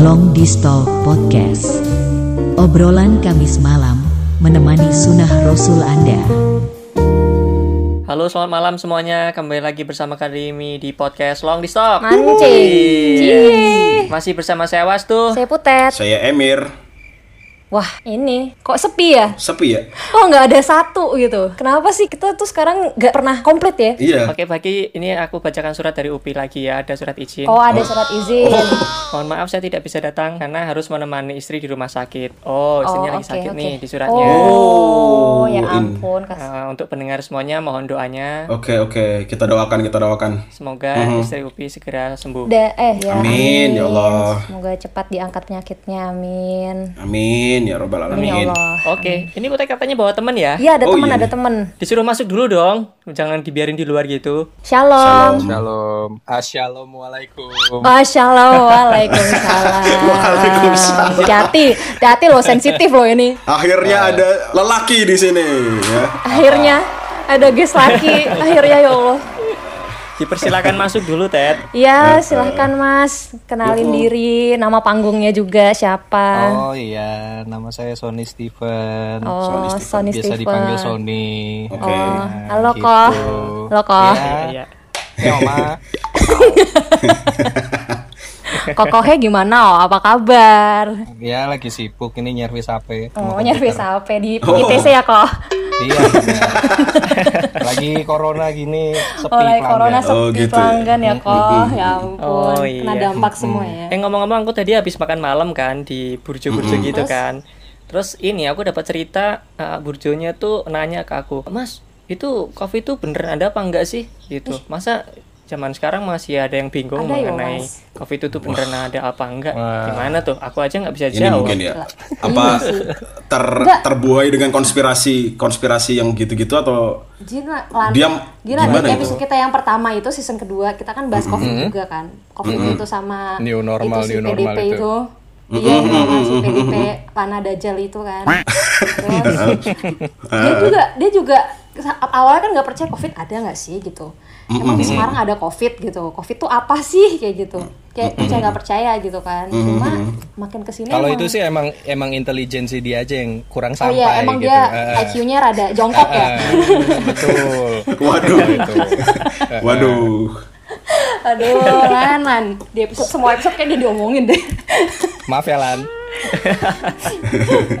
Long Distal Podcast Obrolan Kamis malam menemani sunnah Rasul Anda Halo, selamat malam semuanya. Kembali lagi bersama kami di podcast Long di Stop. Mancing. Masih bersama saya Was tuh. Saya Putet. Saya Emir. Wah, ini kok sepi ya? Sepi ya? Oh, nggak ada satu gitu. Kenapa sih kita tuh sekarang nggak pernah komplit ya? Iya. Oke, bagi ini aku bacakan surat dari UPI lagi ya. Ada surat izin. Oh, ada surat izin. Mohon maaf saya tidak bisa datang karena harus menemani istri di rumah sakit. Oh, istrinya lagi oke, sakit oke. nih di suratnya. Oh, ya in. ampun. Kas- Eh, untuk pendengar semuanya mohon doanya. Oke oke, kita doakan kita doakan. Semoga istri UPI segera sembuh. Da eh ya. Amin, ya Allah. Semoga cepat diangkat penyakitnya. Amin. Amin ya robbal Amin ya alamin. Allah. Oke, ini Kutek katanya bawa temen ya? Iya, ada Oh, teman, iya. ada teman. Disuruh masuk dulu dong. Jangan dibiarin di luar gitu. Shalom. Shalom. Assalamualaikum. Oh, shalom. Waalaikumsalam. Waalaikumsalam. Hati, hati lo sensitif lo ini. Akhirnya ada lelaki di sini ya. Akhirnya ada guest laki. Akhirnya ya Allah. Dipersilakan masuk dulu, Ted. Iya, silahkan Mas. Kenalin diri, nama panggungnya juga siapa. Oh iya, nama saya Sony Steven. Oh, Sony Biasa Steven. dipanggil Sony. Oke. Oh, halo gitu. Koh. Halo Koh. Ya, Iya. ya Oma. Kokohnya gimana? Oh, apa kabar? Ya lagi sibuk ini nyervis HP. Oh, nyervis. HP di ITC ya, Koh? Iya. lagi corona gini sepi Oleh pelanggan. corona sepi Oh, gitu ya. pelanggan ya, Koh. Ya ampun. Oh, Kena iya. dampak semua ya. Eh ngomong-ngomong aku tadi habis makan malam kan di burjo-burjo gitu kan. Terus ini aku dapat cerita uh, burjonya tuh nanya ke aku, "Mas, itu Covid tuh beneran ada apa enggak sih?" gitu. Masa zaman sekarang masih ada yang bingung Ada ya, mengenai Mas. Covid itu tuh beneran ada apa enggak? Wah. Gimana tuh? Aku aja nggak bisa Ini jawab. mungkin ya. Apa ter terbuai dengan konspirasi konspirasi yang gitu-gitu atau lan- Diam- gila gimana itu? episode kita yang pertama itu season kedua kita kan bahas covid juga kan covid itu sama New normal, itu si new normal PDP itu. itu iya sama si PDP Lana Dajjal itu kan terus dia juga dia juga awalnya kan nggak percaya covid ada nggak sih gitu emang di Semarang ada covid gitu covid tuh apa sih kayak gitu kayak saya nggak percaya gitu kan cuma makin ke sini Kalau emang- itu sih emang emang intelijensi dia aja yang kurang oh sampai iya emang gitu. dia eh. IQ-nya rada jongkok ya Betul. waduh. Gitu. Waduh. Aduh, Lan, Lan. Di episode semua episode kayak dia diomongin deh. Maaf ya Lan.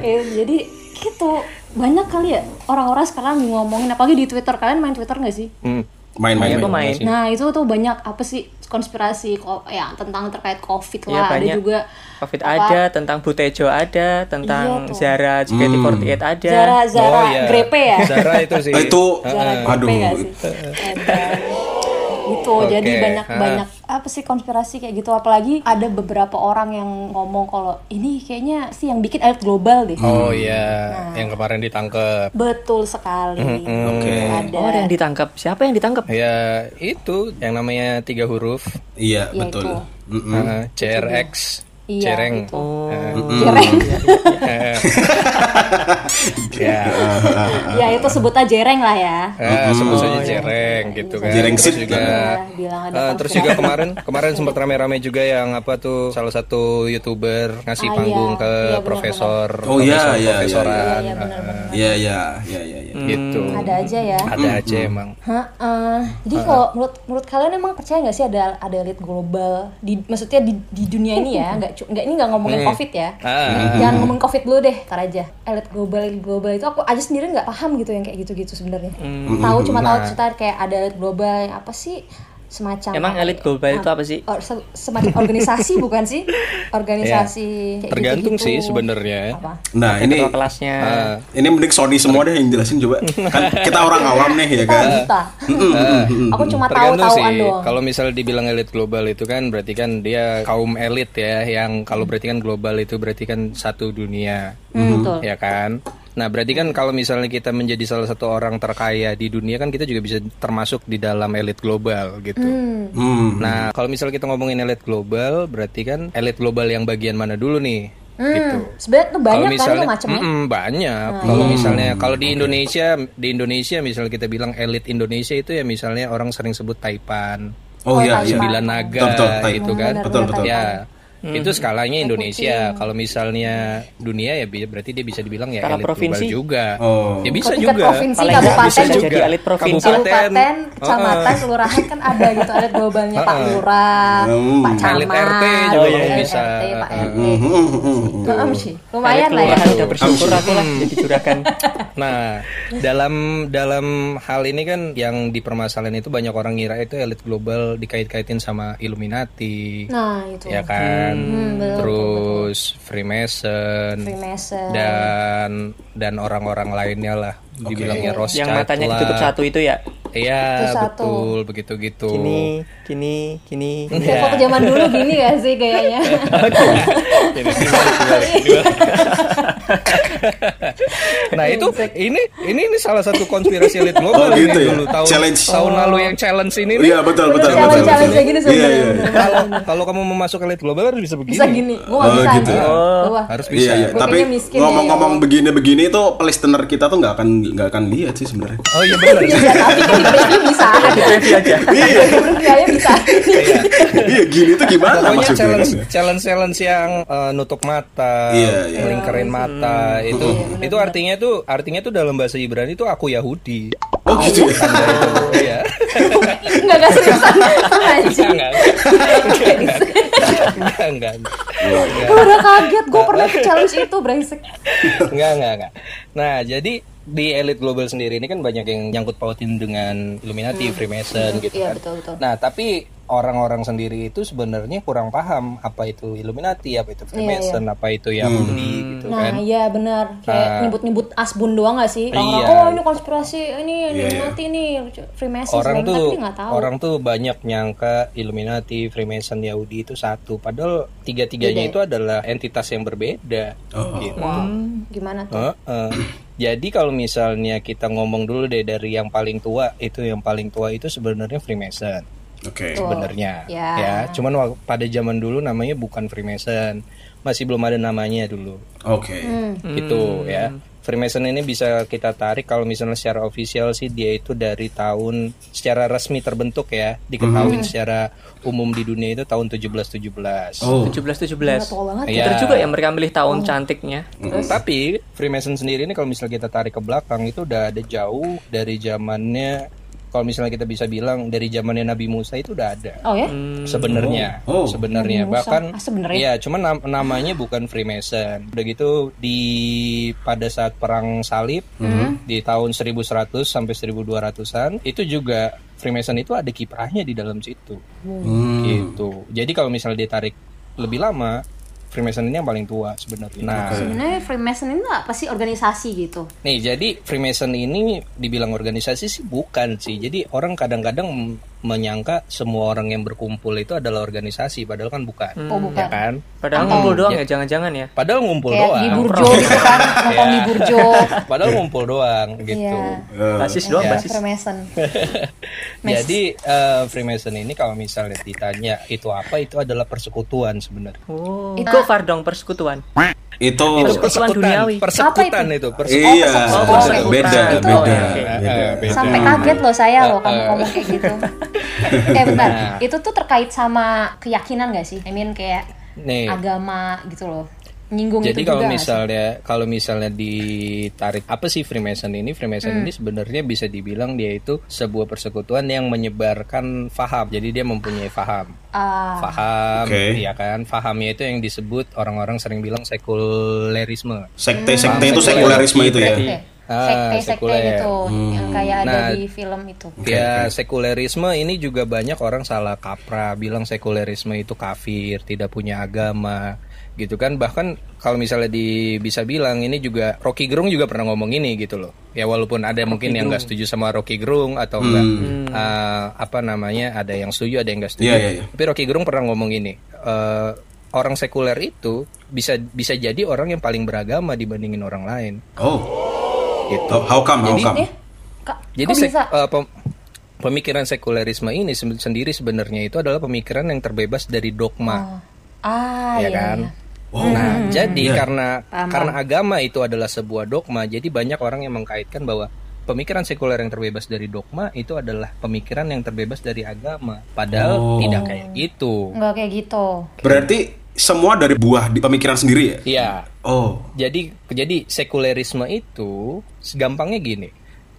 eh, jadi gitu. Banyak kali ya orang-orang sekarang ngomongin apalagi di Twitter. Kalian main Twitter nggak sih? Hmm. Main-main. Iya, aku main. main. Nah, itu tuh banyak apa sih konspirasi ko- ya tentang terkait Covid Iya, lah. ada banyak. juga Covid apa, ada, tentang Butejo ada, tentang Iya. Zara JKT48 ada. Zara Zara Oh, iya. Grepe ya. Zara itu sih. Itu Zara Grepe aduh. nggak sih? Gitu, Oke, jadi banyak ha. banyak apa sih konspirasi kayak gitu apalagi ada beberapa orang yang ngomong kalau ini kayaknya sih yang bikin elit global deh. Oh iya, yang kemarin ditangkap. Betul sekali. Oke. Ada. Oh, yang ditangkap. Siapa yang ditangkap? Ya itu yang namanya tiga huruf, Iya, Ya, betul. itu. Mm-mm. uh, CRX, Iya, cereng. itu. Oh. Jereng. Ya, ya itu sebutnya jereng lah ya. eh, sebut saja cereng gitu kan. Jereng Terus sip juga. Ya, eh, terus juga kemarin kemarin sempat rame-rame juga yang apa tuh salah satu youtuber ngasih Ah, panggung iya. ke Iya, benar-benar. profesor, Oh, iya, profesor, iya, iya, profesoran, Iya. Iya, iya, iya, iya. gitu. Ada aja ya. Ada aja emang. Heeh. Jadi kalau menurut menurut kalian emang percaya nggak sih ada ada elit global di maksudnya di, di dunia ini ya nggak nggak ini nggak ngomongin covid ya Ah. jangan ngomongin covid dulu deh tar aja elit global elit global itu aku aja sendiri nggak paham gitu yang kayak gitu-gitu sebenarnya tahu cuma tahu cerita kayak ada elit global yang apa sih semacam Emang elit ya? global itu apa sih? Or- se- semacam organisasi bukan sih organisasi kayak Tergantung gitu-gitu. sih sebenarnya. Nah, ini Ketua kelasnya. Ah. ini mending Sony semua deh yang jelasin coba. Kan kita orang awam nih ya kan. kita aku cuma tahu Tergantung sih. doang Kalau misalnya dibilang elit global itu kan berarti kan dia kaum elit ya, yang kalau berarti kan global itu berarti kan satu dunia, Hmm, betul ya kan? Nah berarti kan kalau misalnya kita menjadi salah satu orang terkaya di dunia kan kita juga bisa termasuk di dalam elit global gitu. Hmm. Nah kalau misalnya kita ngomongin elit global, berarti kan elit global yang bagian mana dulu nih? Gitu. sebenarnya tuh banyak kan misalnya, tuh macamnya Mm-mm, banyak. Kalau misalnya kalau di Indonesia, di Indonesia misalnya kita bilang elit Indonesia itu ya misalnya orang sering sebut Taipan, Oh iya, iya. Sembilan Naga Betul, betul, gitu kan. Betul, betul. Ya. Itu skalanya Indonesia. Kalau misalnya dunia ya berarti dia bisa dibilang ya elit provinsi? global juga. Oh. Ya bisa tingkat juga. provinsi, Paling kabupaten bisa juga. jadi elit provinsi. Kabupaten, kecamatan, kelurahan kan ada gitu, ada globalnya Pak. Lurah, Hmm. Pak Camat, Elit RT juga elit kamu bisa. RT, Pak Heeh. RT. Hmm, hmm, hmm, hmm. Heeh, sih. Elit Lumayan lah ya. kelurahan udah bersyukur aku lah jadi juragan. Nah, dalam dalam hal ini kan yang dipermasalahan itu banyak orang ngira itu elit global dikait-kaitin sama Illuminati. Nah, itu. Ya kan, Hmm, betul, terus Freemason, Freemason. dan dan orang-orang lainnya lah, dibilangnya Rothschild Yang matanya lah. ditutup satu itu ya. Iya, betul, begitu gitu. Gini, gini, gini. Kayak foto zaman dulu gini gak sih kayaknya? nah itu ini ini ini salah satu konspirasi elit global Oh, gitu ya? dulu tahun Challenge. tahun lalu yang challenge ini nih. Iya betul betul betul. challenge-challenge betul. kayak gini Iya sebenarnya. iya. Kalau kalau kamu mau masuk elit global harus bisa begini. Bisa gini. Gua Oh, bisa gitu. anjir. Oh. Harus bisa. Iya iya. Gua Tapi kayaknya miskin ya, ngomong-ngomong ya. begini-begini itu listener kita tuh nggak akan nggak akan lihat sih sebenarnya. Oh iya benar. Iya, tapi preview bisa. Aja. Iya. bisa. Iya gini tuh gimana maksudnya? challenge challenge challenge yang eh, nutup mata, Iya, iya. melingkarin mata itu itu artinya tuh artinya tuh dalam bahasa Ibrani itu aku Yahudi. Oh gitu ya. Itu, Iya. Enggak enggak seriusan. Enggak. Gue udah kaget, gue pernah ke challenge itu brengsek. Enggak, enggak, enggak. Nah, jadi di elit global sendiri ini kan banyak yang nyangkut pautin dengan Illuminati, Freemason gitu Iya kan. betul betul. Nah, tapi orang-orang sendiri itu sebenarnya kurang paham apa itu Illuminati, apa itu Freemason, apa itu Yahudi gitu Nah kan. iya benar kayak Nah. nyebut-nyebut asbun doang gak sih? Orang Iya. oh ini konspirasi ini Iya, Illuminati ini Freemason Orang tuh tahu. orang tuh banyak nyangka Illuminati, Freemason, Yahudi itu satu, padahal tiga-tiganya itu adalah entitas yang berbeda. Oh. Gitu. Hmm, gimana tuh? Heeh. Jadi kalau misalnya kita ngomong dulu deh dari yang paling tua itu yang paling tua itu sebenarnya Freemason Oke. Tuh. sebenarnya Ya. ya. Cuman pada zaman dulu namanya bukan Freemason, masih belum ada namanya dulu. Oke. Hmm. Gitu ya. Freemason ini bisa kita tarik kalau misalnya secara ofisial sih dia itu dari tahun secara resmi terbentuk ya, diketahui secara umum di dunia itu tahun 1717. Oh. 17 17. Nggak tahu banget. Iya. Pinter juga ya mereka milih tahun cantiknya. Mm, Tapi Freemason sendiri ini kalau misalnya kita tarik ke belakang itu udah ada jauh dari zamannya kalau misalnya kita bisa bilang dari zamannya Nabi Musa itu udah ada. Oh ya? Sebenarnya, Oh. Oh. sebenarnya bahkan Ah, sebenarnya? Iya, cuman nam- namanya bukan Freemason. Udah gitu di pada saat perang salib Hmm. di tahun 1100 sampai 1200-an itu juga Freemason itu ada kiprahnya di dalam situ. Hmm. Gitu. Jadi kalau misalnya ditarik lebih lama Freemason ini yang paling tua sebenarnya. Nah, Sebenarnya Freemason ini apa sih organisasi gitu? nih jadi Freemason ini dibilang organisasi sih bukan sih. Jadi orang kadang-kadang menyangka semua orang yang berkumpul itu adalah organisasi, padahal kan bukan. Oh bukan. Ya kan? Padahal ngumpul doang ya, jangan-jangan ya. Padahal ngumpul Kayak doang. di Burjo gitu kan, nongkrong di Iya. Burjo. Padahal ngumpul doang gitu. Iya. Eh, Basis doang, Ya. basis. Freemason. Jadi eh, Freemason ini kalau misalnya ditanya itu apa, itu adalah persekutuan sebenarnya. Oh, Itu- Gofar dong persekutuan. itu Itu persekutuan duniawi. persekutan Apa itu, persekutan. iya persekutuan. beda beda Itu- beda. beda. Eh, beda. Sampai kaget loh saya loh kamu ngomong kayak gitu. Eh bentar, Nah. itu tuh terkait sama keyakinan gak sih? I mean kayak Nih. agama gitu loh. Nyinggung Jadi itu kalau misalnya kalau misalnya ditarik apa sih Freemason ini? Freemason Hmm. ini sebenarnya bisa dibilang dia itu sebuah persekutuan yang menyebarkan faham. Jadi dia mempunyai faham. Ah, Faham, Oke. ya kan? Fahamnya itu yang disebut orang-orang sering bilang sekulerisme. Sekte sekte itu sekulerisme itu ya. Oke. Ah, Sekte-sekte sekuler. gitu yang kayak ada Nah, di film itu. Ya sekulerisme ini juga banyak orang salah kaprah bilang sekulerisme itu kafir, tidak punya agama, gitu kan. Bahkan kalau misalnya di bisa bilang ini juga Rocky Gerung juga pernah ngomong ini gitu loh. Ya walaupun ada mungkin yang nggak setuju sama Rocky Gerung atau enggak eh, apa namanya ada yang setuju ada yang nggak setuju. Iya, iya, iya. Tapi Rocky Gerung pernah ngomong ini. eh, orang sekuler itu bisa bisa jadi orang yang paling beragama dibandingin orang lain Oh, Oh, how come? How Jadi- come? Kak, Jadi kok bisa? eh, pem- pemikiran sekulerisme ini se- sendiri sebenarnya itu adalah pemikiran yang terbebas dari dogma, Ah, ya iya, kan? iya. Nah, jadi Iya. karena Paham, karena agama itu adalah sebuah dogma, jadi banyak orang yang mengkaitkan bahwa pemikiran sekuler yang terbebas dari dogma itu adalah pemikiran yang terbebas dari agama. Padahal Oh. tidak kayak gitu. Enggak kayak gitu. Berarti semua dari buah di pemikiran sendiri ya? Iya. Oh. Jadi jadi sekulerisme itu gampangnya gini.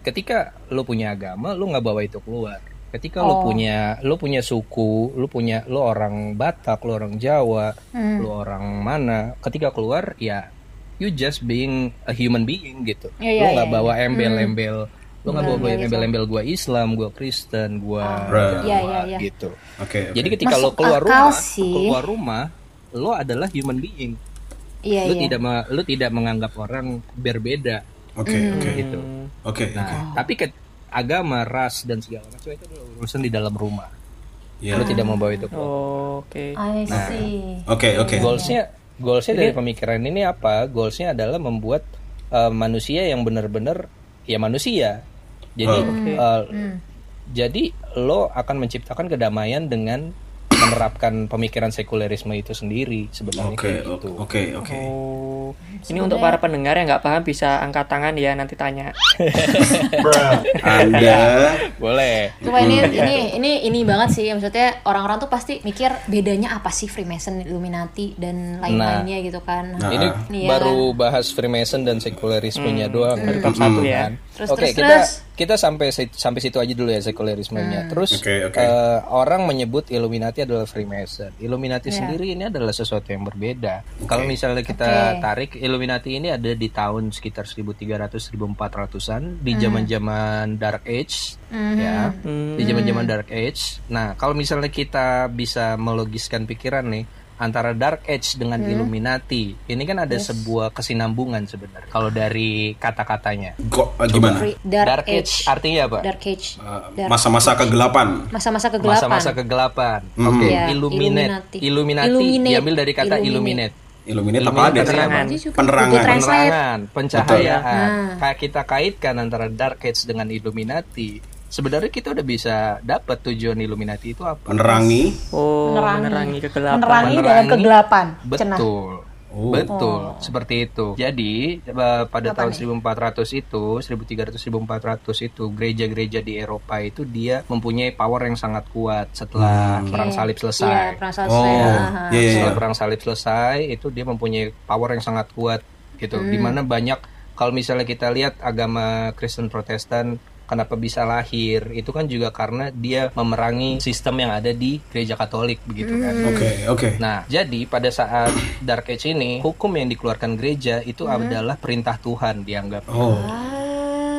Ketika lu punya agama, lu nggak bawa itu keluar. Ketika lu Oh. punya lu punya suku, lu punya lu orang Batak, lu orang Jawa, Hmm. lu orang mana, ketika keluar ya you just being a human being gitu. Iya, lu iya, nggak iya, bawa iya. embel-embel, lu nggak bawa Embel-embel embel-embel gua Islam, gua Kristen, gua Right. Jawa, Iya, iya, iya. gitu. Oke. oke. Jadi ketika lo Masuk keluar akal rumah, sih. keluar rumah, lo adalah human being. Iya, lu iya. tidak lu tidak menganggap orang berbeda Oke, oke. gitu. Oke, Nah, oke. tapi ke agama, ras dan segala macam itu adalah urusan di dalam rumah. Iya. Lu tidak membawa itu keluar. Oh, Oke. I Nah. see. Oke, oke. Goalsnya, goalsnya dari pemikiran ini apa? Goalsnya adalah membuat uh, manusia yang benar-benar ya manusia. Jadi, Oh. uh, jadi lo akan menciptakan kedamaian dengan menerapkan pemikiran sekulerisme itu sendiri sebenarnya Oke, kayak oke, gitu. oke, oke. Oh, ini untuk para pendengar yang nggak paham bisa angkat tangan ya nanti tanya. Anda Boleh. Cuma ini ini ini ini banget sih maksudnya orang-orang tuh pasti mikir bedanya apa sih Freemason, Illuminati dan lain-lainnya gitu kan. Nah. Ini Iya. baru bahas Freemason dan sekulerismenya doang dari Bab satu ya. kan. Terus, Oke, terus, kita terus. kita sampai sampai situ aja dulu ya sekulerismenya. Terus Oke, oke. eh, orang menyebut Illuminati adalah Freemason. Illuminati Iya. sendiri ini adalah sesuatu yang berbeda. Kalau misalnya kita Oke. tarik Illuminati ini ada di tahun sekitar 1300 1400-an di zaman-zaman Dark Age ya. Di zaman-zaman Dark Age. Nah, kalau misalnya kita bisa melogiskan pikiran nih antara Dark Age dengan Illuminati, ini kan ada sebuah kesinambungan sebenarnya. Kalau dari kata-katanya. kok eh, gimana? Free- Dark, Age. artinya apa? Dark Age. Dark- Masa-masa kegelapan. Masa-masa kegelapan. Masa-masa kegelapan. Mhm. Oke, Iya, Illuminate. Illuminati. Illuminati Illuminate. diambil dari kata Illuminate. Illuminate. Illuminate apa ada? penerangan. Penerangan. Penerangan, pencahayaan. Nah. Kayak kita kaitkan antara Dark Age dengan Illuminati. Sebenarnya kita udah bisa dapat tujuan Illuminati itu apa? Menerangi. Oh, Menerangi. menerangi kegelapan. Menerangi dalam Menerangi. kegelapan. Cenah. Betul. Oh. Betul, seperti itu. Jadi eh, pada tahun 1400 itu, 1300 1400 itu gereja-gereja di Eropa itu dia mempunyai power yang sangat kuat setelah perang salib Iya, selesai. pernah Oh, selesai. Aha. iya iya. Setelah perang salib selesai itu dia mempunyai power yang sangat kuat gitu. Di mana banyak kalau misalnya kita lihat agama Kristen Protestan kenapa bisa lahir itu kan juga karena dia memerangi sistem yang ada di gereja Katolik begitu kan. Oke, oke. Nah, jadi pada saat Dark Age ini, hukum yang dikeluarkan gereja itu adalah perintah Tuhan dianggap, Oh.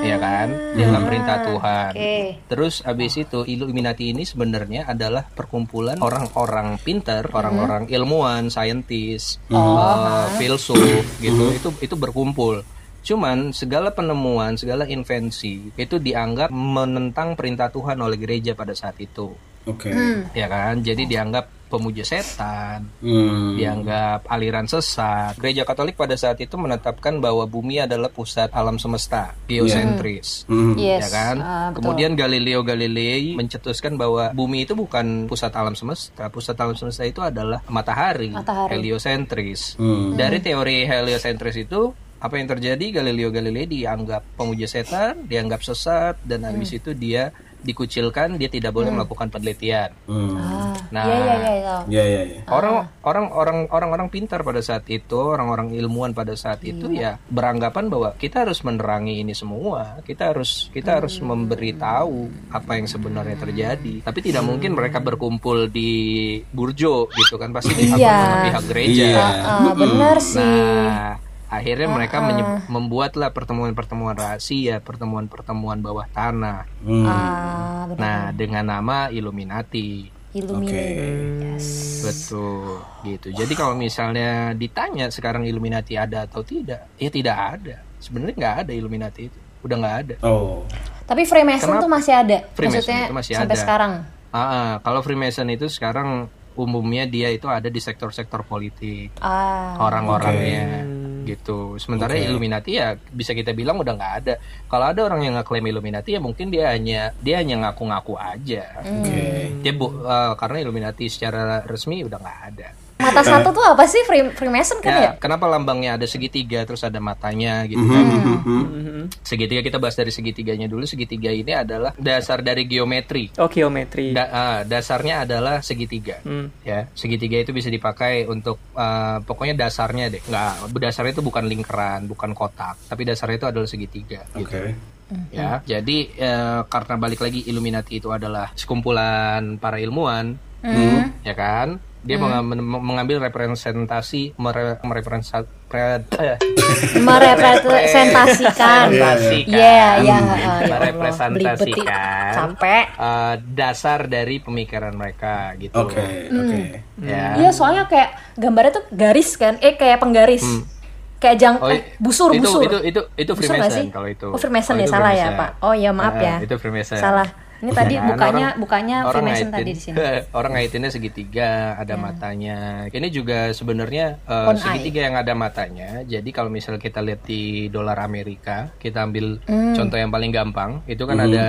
ya kan? Dianggap perintah Tuhan. Oke. Terus abis itu Illuminati ini sebenarnya adalah perkumpulan orang-orang pinter, orang-orang ilmuwan, saintis, eh, filsuf gitu. Itu itu berkumpul. Cuman segala penemuan, segala invensi itu dianggap menentang perintah Tuhan oleh gereja pada saat itu. Oke. Ya kan? Jadi dianggap pemuja setan, Hmm. dianggap aliran sesat. Gereja Katolik pada saat itu menetapkan bahwa bumi adalah pusat alam semesta, geosentris. Hmm. Yes. Ya kan? betul. Kemudian Galileo Galilei mencetuskan bahwa bumi itu bukan pusat alam semesta. Pusat alam semesta itu adalah matahari, Matahari. heliosentris. Hmm. Dari teori heliosentris itu apa yang terjadi? Galileo Galilei dianggap pemuja setan, dianggap sesat dan habis itu dia dikucilkan, dia tidak boleh melakukan penelitian. Hmm. Ah, Nah, iya iya iya. iya. Ya, ya, ya. Orang orang orang orang-orang pintar pada saat itu, orang-orang ilmuwan pada saat itu ya beranggapan bahwa kita harus menerangi ini semua. Kita harus kita harus memberitahu apa yang sebenarnya terjadi. Tapi tidak mungkin mereka berkumpul di burjo gitu kan pasti ditakut Iya. pihak gereja. Iya. Ah, benar sih. Nah, akhirnya mereka menye- membuatlah pertemuan-pertemuan rahasia, pertemuan-pertemuan bawah tanah. Hmm. Ah, benar. Nah, dengan nama Illuminati. Illuminate. Yes. Betul, gitu. Jadi kalau misalnya ditanya sekarang Illuminati ada atau tidak, ya tidak ada. Sebenarnya nggak ada Illuminati itu, udah nggak ada. Oh. Tapi Freemason Kenapa? tuh masih ada. Freemason Maksudnya itu masih sampai ada. sekarang. Ah, ah, kalau Freemason itu sekarang umumnya dia itu ada di sektor-sektor politik, Ah. orang-orangnya, gitu. Sementara Oke. Illuminati ya bisa kita bilang udah nggak ada. Kalau ada orang yang ngeklaim Illuminati ya mungkin dia hanya dia hanya ngaku-ngaku aja. Hmm. Oke. Dia bu, eh, karena Illuminati secara resmi udah nggak ada. Mata satu tuh apa sih? Free, Freemason kan ya? Ya, kenapa lambangnya ada segitiga terus ada matanya gitu mhm, mhm. Mhm. Segitiga kita bahas dari segitiganya dulu. Segitiga ini adalah dasar dari geometri. Oh geometri. Da- ah, dasarnya adalah segitiga. Hmm. Ya, segitiga itu bisa dipakai untuk ah, pokoknya dasarnya deh. Nggak, dasarnya itu bukan lingkaran, bukan kotak, tapi dasarnya itu adalah segitiga. Oke. Gitu. Ya, jadi eh, karena balik lagi Illuminati itu adalah sekumpulan para ilmuwan, Hmm. ya kan? Dia men- mengambil representasi mere, merepresentasi pre- eh, Merepresentasikan. Representasikan. Iya, iya, ya. Merepresentasikan. Belibet Sampai. eh, dasar dari pemikiran mereka gitu. Oke, oke. Ya. Iya, soalnya kayak gambarnya tuh garis kan? Eh, kayak penggaris. Kayak jang Oh, eh, busur, itu, busur. Itu itu itu Freemason kalau itu. Oh, Freemason Kalau ya, salah ya. Pak. Oh, ya maaf Eh, ya. Itu Freemason. Salah. Ini tadi Ya kan? bukanya Orang- bukanya orang Freemason ngaitin- tadi di sini. orang ngaitinnya segitiga, ada matanya. Ini juga sebenarnya On segitiga yang ada matanya. Jadi kalau misalnya kita lihat di dolar Amerika, kita ambil Hmm. contoh yang paling gampang, itu kan ada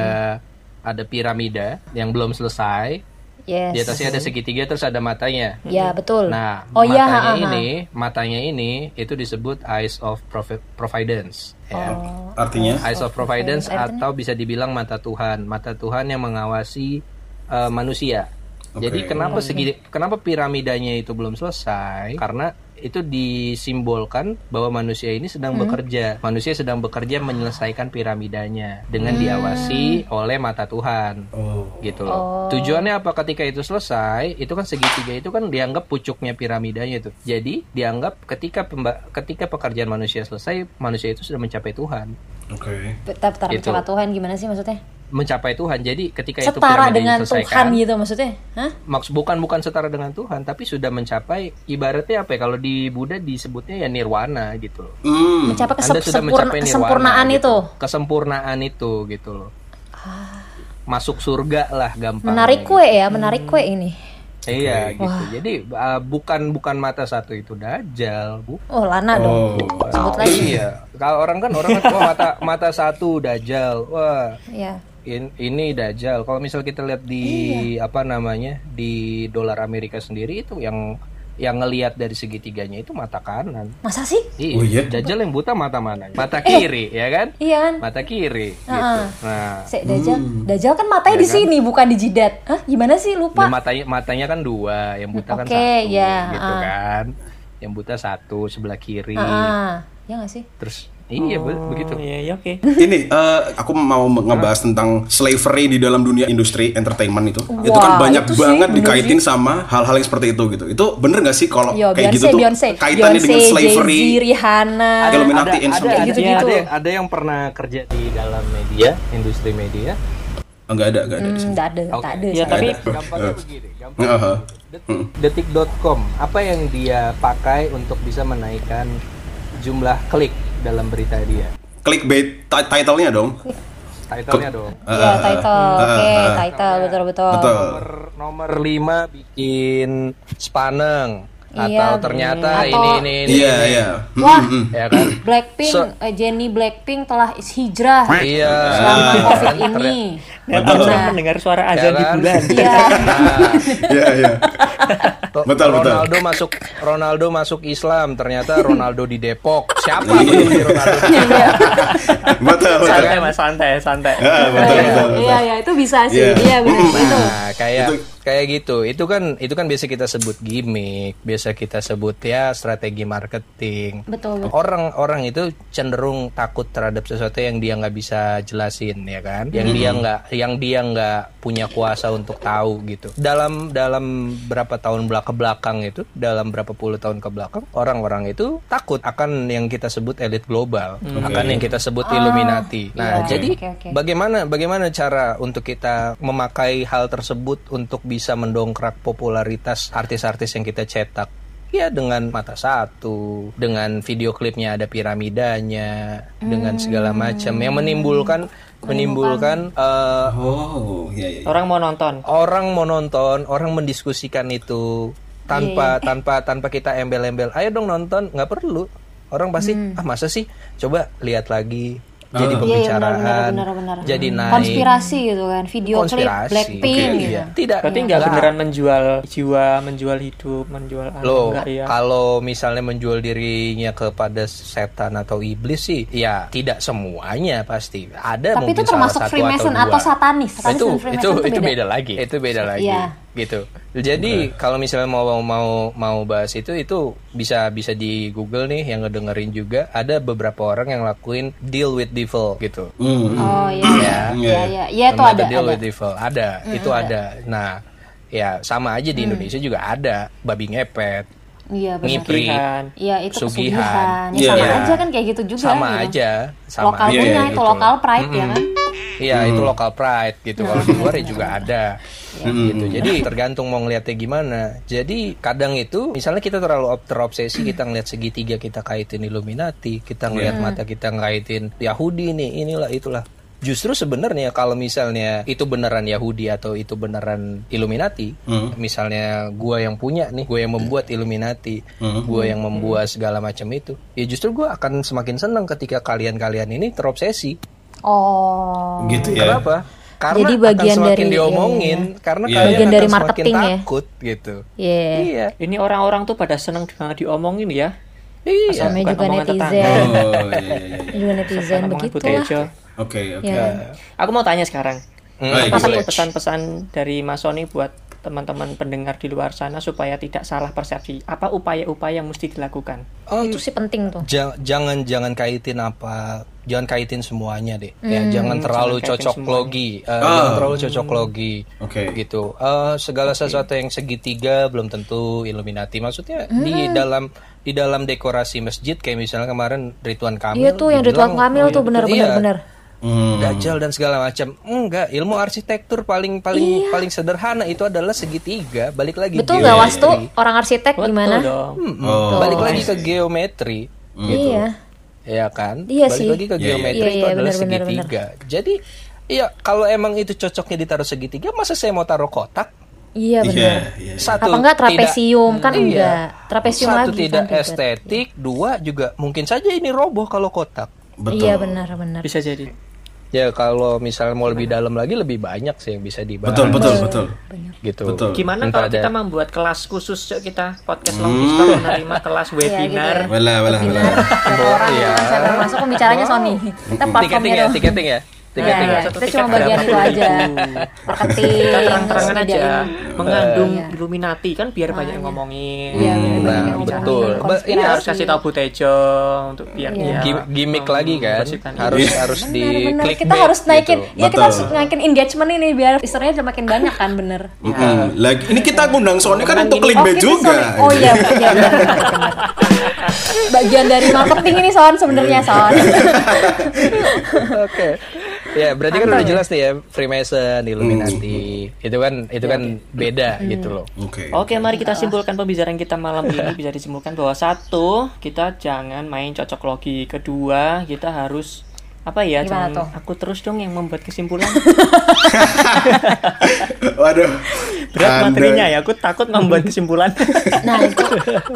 ada piramida yang belum selesai. Yes. Di atasnya ada segitiga terus ada matanya. Ya, betul. Nah, oh iya, matanya ha. ini, matanya ini itu disebut eyes of provi- providence. Ya. Oh. Artinya? Eyes of Providence Artinya? atau bisa dibilang mata Tuhan, mata Tuhan yang mengawasi uh, manusia. Jadi kenapa segi, kenapa piramidanya itu belum selesai? Karena itu disimbolkan bahwa manusia ini sedang Hmm. bekerja. Manusia sedang bekerja menyelesaikan piramidanya dengan Hmm. diawasi oleh mata Tuhan. Oh. Gitu loh. Tujuannya apa ketika itu selesai? Itu kan segitiga itu kan dianggap pucuknya piramidanya itu. Jadi dianggap ketika pemba- ketika pekerjaan manusia selesai, manusia itu sudah mencapai Tuhan Oke. Bentar, bentar, Gitu. Tuhan gimana sih maksudnya? Mencapai Tuhan. Jadi ketika itu Setara piramida dengan diselesaikan, Tuhan gitu maksudnya? Hah? Maksud bukan bukan setara dengan Tuhan, tapi sudah mencapai ibaratnya apa ya? Kalau di Buddha disebutnya ya nirwana gitu loh. Hmm. Mencapai Anda kesep- sudah sempurna- mencapai nirwana. kesempurnaan gitu. itu. Kesempurnaan itu gitu loh. Masuk surga lah gampang. Menarik kue ya, menarik kue ini. Iya gitu. Jadi uh, bukan bukan mata satu itu dajjal, bu. Oh, Lana dong. Oh. Sebut lagi. Iya. Kalau orang kan orang kan wah mata mata satu dajjal. Wah, Iya. In- ini dajjal. Kalau misal kita lihat di Iya. apa namanya di dolar Amerika sendiri itu yang yang ngelihat dari segitiganya itu mata kanan. Masa sih? Iya. Oh, iya? Dajjal yang buta mata mana? Mata kiri, ya kan? Iya kan? Mata kiri. Gitu. Heeh. Nah, Sek Dajjal. Dajjal kan matanya di sini bukan di jidat. Hah? Gimana sih ya lupa? matanya matanya kan dua, yang buta kan Oke, satu, ya, gitu ah. kan? Yang buta satu sebelah kiri. Ah, ya nggak sih? Terus iya be- begitu. Oh, iya, iya oke. Ini eh, aku mau ngebahas tentang slavery di dalam dunia industri entertainment itu. itu kan banyak itu sih banget bener dikaitin sama hal-hal yang seperti itu gitu. Itu bener gak sih kalau Yo, kayak Beyonce, gitu tuh Beyonce, kaitannya Beyonce, dengan slavery? Jay-Z, Rihanna. Illuminati ada, and ada, something. ada, Gitu-gitu. ada, ada yang pernah kerja di dalam media, industri media. Enggak ada, enggak ada di Hmm, sini. nggak ada, nggak ada. Iya, saya. tapi Gampangnya Eh. begini, gampang. Heeh. Detik- Detik.com, apa yang dia pakai untuk bisa menaikkan jumlah klik dalam berita dia? Clickbait ti- title-nya dong. Title-nya dong. Iya, title. Oke, title betul betul. Betul. Nomor nomor 5 bikin spaneng atau Iya, ternyata atau- ini ini ini. Iya, ini. iya. Hmm, Wah, hmm. Ya kan? Blackpink, So- eh, Jenny Blackpink telah hijrah Iya. selama COVID Kan? ini. Dan sedang mendengar suara Ya azan di kan? bulan. Iya. Nah, Iya, iya. Betul, betul. Ronaldo masuk Ronaldo masuk Islam, ternyata Ronaldo di Depok. Siapa Iya. yang beli Ronaldo? Betul, betul. Santai mas, santai, santai. Ah, betul, betul, betul. Iya, iya, itu bisa sih. Iya. Iya, benar itu. Nah, kayak Itu- kayak gitu. Itu kan itu kan biasa kita sebut gimmick, biasa kita sebut ya strategi marketing. Betul, betul. Orang-orang itu cenderung takut terhadap sesuatu yang dia nggak bisa jelasin ya kan, yang dia nggak yang dia nggak punya kuasa untuk tahu gitu. Dalam dalam berapa tahun belak- ke belakang itu, dalam berapa puluh tahun ke belakang, orang-orang itu takut akan yang kita sebut elit global, akan yang kita sebut Illuminati. Nah, iya. jadi Oke, oke. bagaimana bagaimana cara untuk kita memakai hal tersebut untuk bisa mendongkrak popularitas artis-artis yang kita cetak? Ya dengan mata satu, dengan video klipnya ada piramidanya, dengan segala macam yang menimbulkan menimbulkan eh, Oh, iya, iya. Orang mau nonton. orang mau nonton, orang mendiskusikan itu tanpa tanpa tanpa kita embel-embel. Ayo dong nonton, nggak perlu. Orang pasti ah masa sih? Coba lihat lagi jadi Iya, iya, pembicaraan, benar, benar, benar, benar. jadi naik konspirasi gitu kan video klip konspirasi. Blackpink Oke, gitu Iya. Tidak. Berarti nggak beneran menjual jiwa, menjual hidup, menjual Loh, enggak ya? kalau misalnya menjual dirinya kepada setan atau iblis sih, ya tidak semuanya pasti. Ada tapi itu mungkin salah termasuk satu Freemason atau, atau satanis satanis itu itu itu itu beda. lagi. Itu beda lagi. Iya. Gitu. Jadi kalau misalnya mau mau mau bahas itu itu bisa bisa di Google nih yang ngedengerin juga ada beberapa orang yang lakuin deal with devil gitu. Hmm. oh iya Ya. iya iya iya itu Namanya ada deal ada with devil. Ada, itu ada. Nah, ya sama aja di Indonesia juga ada babi ngepet, iya ngipri, iya itu Sugihan. kesugihan ya Iya, sama iya. aja kan kayak gitu juga sama gitu. aja, sama lokal aja Iya, punya iya, itu gitu. lokal pride ya kan Iya, itu local pride gitu. Kalau di luar ya juga ada. gitu. Jadi tergantung mau ngeliatnya gimana. Jadi kadang itu misalnya kita terlalu op- terobsesi kita ngeliat segitiga kita kaitin Illuminati, kita ngeliat mata kita ngaitin Yahudi nih, inilah itulah. Justru sebenarnya kalau misalnya itu beneran Yahudi atau itu beneran Illuminati, misalnya gua yang punya nih, gua yang membuat Illuminati, gua yang membuat segala macam itu, ya justru gua akan semakin senang ketika kalian-kalian ini terobsesi. Oh Gitu ya. Kenapa? Karena Jadi bagian akan semakin dari- diomongin iya, karena Iya. kalian Bagian akan dari marketing ya. takut gitu. iya Iya. Ini orang-orang tuh pada seneng banget diomongin ya. Iya. bukan juga netizen. Oh, iya, iya, iya. juga netizen begitu lah Oke, oke. ya Aku mau tanya sekarang. Hmm, Apa pesan-pesan dari Mas Sony buat teman-teman pendengar di luar sana supaya tidak salah persepsi? Apa upaya-upaya yang mesti dilakukan? Om, itu sih penting tuh. ja- jangan jangan kaitin apa jangan kaitin semuanya deh ya jangan terlalu Jangan cocok semuanya. logi Eh, jangan terlalu cocok logi Oke. gitu. Eh, segala sesuatu yang segitiga belum tentu Illuminati. Maksudnya di dalam di dalam dekorasi masjid kayak misalnya kemarin Ridwan Kamil iya tuh yang Ridwan dibilang, Kamil oh, tuh iya, benar Iya. Hmm. Dajjal dan segala macam enggak ilmu arsitektur paling paling paling sederhana itu adalah segitiga balik lagi Iya. betul nggak geometri. wastu orang arsitek Betul gimana dong. Hmm, Oh. balik lagi ke geometri gitu iya ya kan Iya balik sih. lagi ke Iya, iya. geometri Iya, itu iya, adalah benar, segitiga jadi Iya, kalau emang itu cocoknya ditaruh segitiga, masa saya mau taruh kotak? iya Iya, benar iya. Satu, apa enggak trapesium kan tidak- enggak trapesium Satu lagi tidak kan ribet. estetik, dua juga mungkin saja ini roboh kalau kotak. Betul. iya benar benar Bisa jadi. Ya kalau misalnya mau lebih dalam lagi lebih banyak sih yang bisa dibahas. Betul, betul, betul. Gitu. Betul. Gimana Entah kalau kita membuat kelas khusus Cok, kita podcast long distance menerima kelas webinar. Wala, wala, wala. Orang Iya. saya baru masuk pembicaranya Sony kita Tiketing platformnya ya, dong tiketing ya. Ya, Tiketing ya. Satu kita cuma bagian itu aja marketing Kita terang-terangan aja mengandung Iya. Illuminati kan biar banyak yang ngomongin. Iya, benar, Nah, banyak yang betul. ini harus kasih tahu Bu Tejo untuk biar Iya. dia Gim- gimmick lagi kan harus ini. harus di clickbait kita harus naikin gitu. ya kita harus naikin engagement ini biar udah makin banyak kan bener. Lagi ini kita ngundang Sony kan untuk clickbait kita juga. Oh iya bagian dari marketing ini son sebenarnya son Oke. Ya, berarti kan udah jelas nih ya Freemason, Illuminati. Itu kan itu kan beda gitu loh. Oke. Oke, mari kita simpulkan pembicaraan kita malam ini bisa disimpulkan bahwa satu, kita jangan main cocok logi. Kedua, kita harus apa ya? Gimana tuh? aku terus dong yang membuat kesimpulan. Waduh. Berat Anda- materinya ya, aku takut membuat kesimpulan. nah itu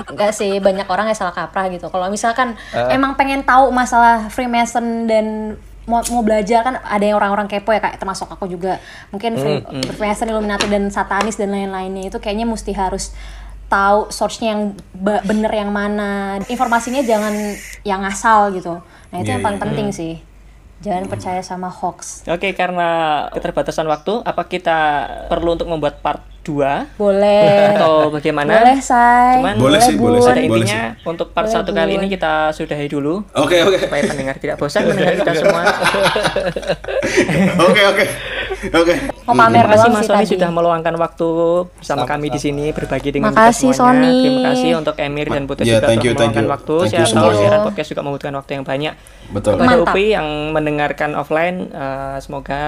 enggak sih banyak orang yang salah kaprah gitu kalau misalkan emang pengen tahu masalah Freemason dan mau, mau belajar kan ada yang orang-orang kepo ya kayak termasuk aku juga. Mungkin Free- Freemason, Illuminati dan Satanis dan lain-lainnya itu kayaknya mesti harus tahu source-nya yang bener yang mana. Informasinya jangan yang asal gitu. Nah itu Iya, yang paling iya. penting sih. Jangan percaya sama hoax. Oke, karena keterbatasan waktu, apa kita perlu untuk membuat part 2 boleh atau bagaimana? boleh say Cuman Boleh sih, boleh. Pada sih. Boleh intinya untuk part Boleh, satu kali ini kita sudahi dulu Oke, oke. supaya pendengar tidak bosan mendengar kita semua. Oke, oke. Oke. mau pamer Terima kasih Mas Sony tadi sudah meluangkan waktu bersama kami di sini berbagi dengan Makasih, kita semuanya. Sony. Terima kasih untuk Emir dan Putri Ya, juga thank telah you, thank meluangkan you. waktu. Thank Saya tahu semua. siaran podcast juga membutuhkan waktu yang banyak. Betul. Kepada Mantap. Upi yang mendengarkan offline, eh, semoga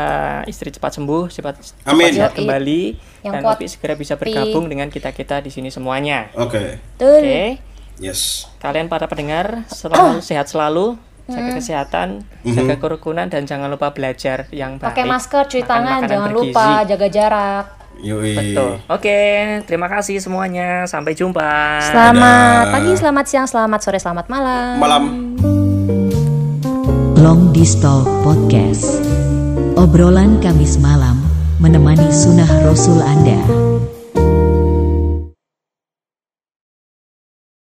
istri cepat sembuh, cepat, cepat Amin. sehat kembali, Yang dan kuat, Upi segera bisa bergabung dengan kita kita di sini semuanya. Oke. Tuh. Oke, Yes. kalian para pendengar selalu sehat selalu, jaga kesehatan, jaga kerukunan dan jangan lupa belajar yang baik. pakai masker cuci Makan tangan jangan bergizi. lupa jaga jarak Yoi. Betul. Oke, terima kasih semuanya. Sampai jumpa. selamat pagi selamat siang selamat sore selamat malam Malam. Long Distal Podcast. Obrolan Kamis malam menemani sunnah Rasul Anda.